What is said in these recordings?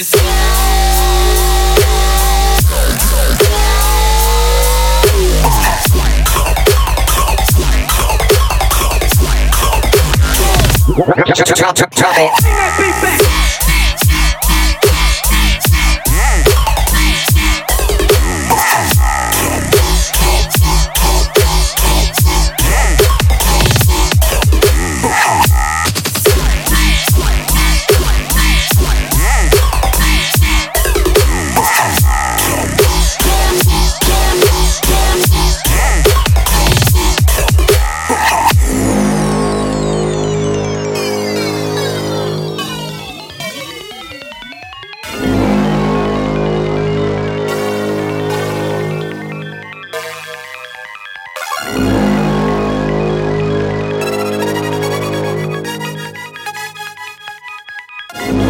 This out. Drop it. Slice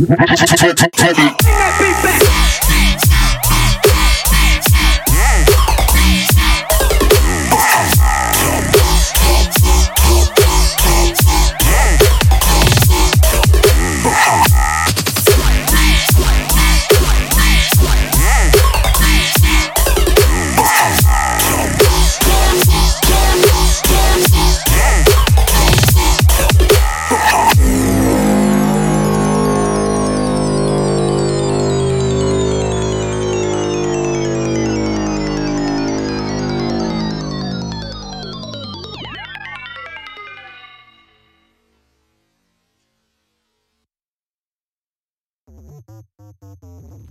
Heavy.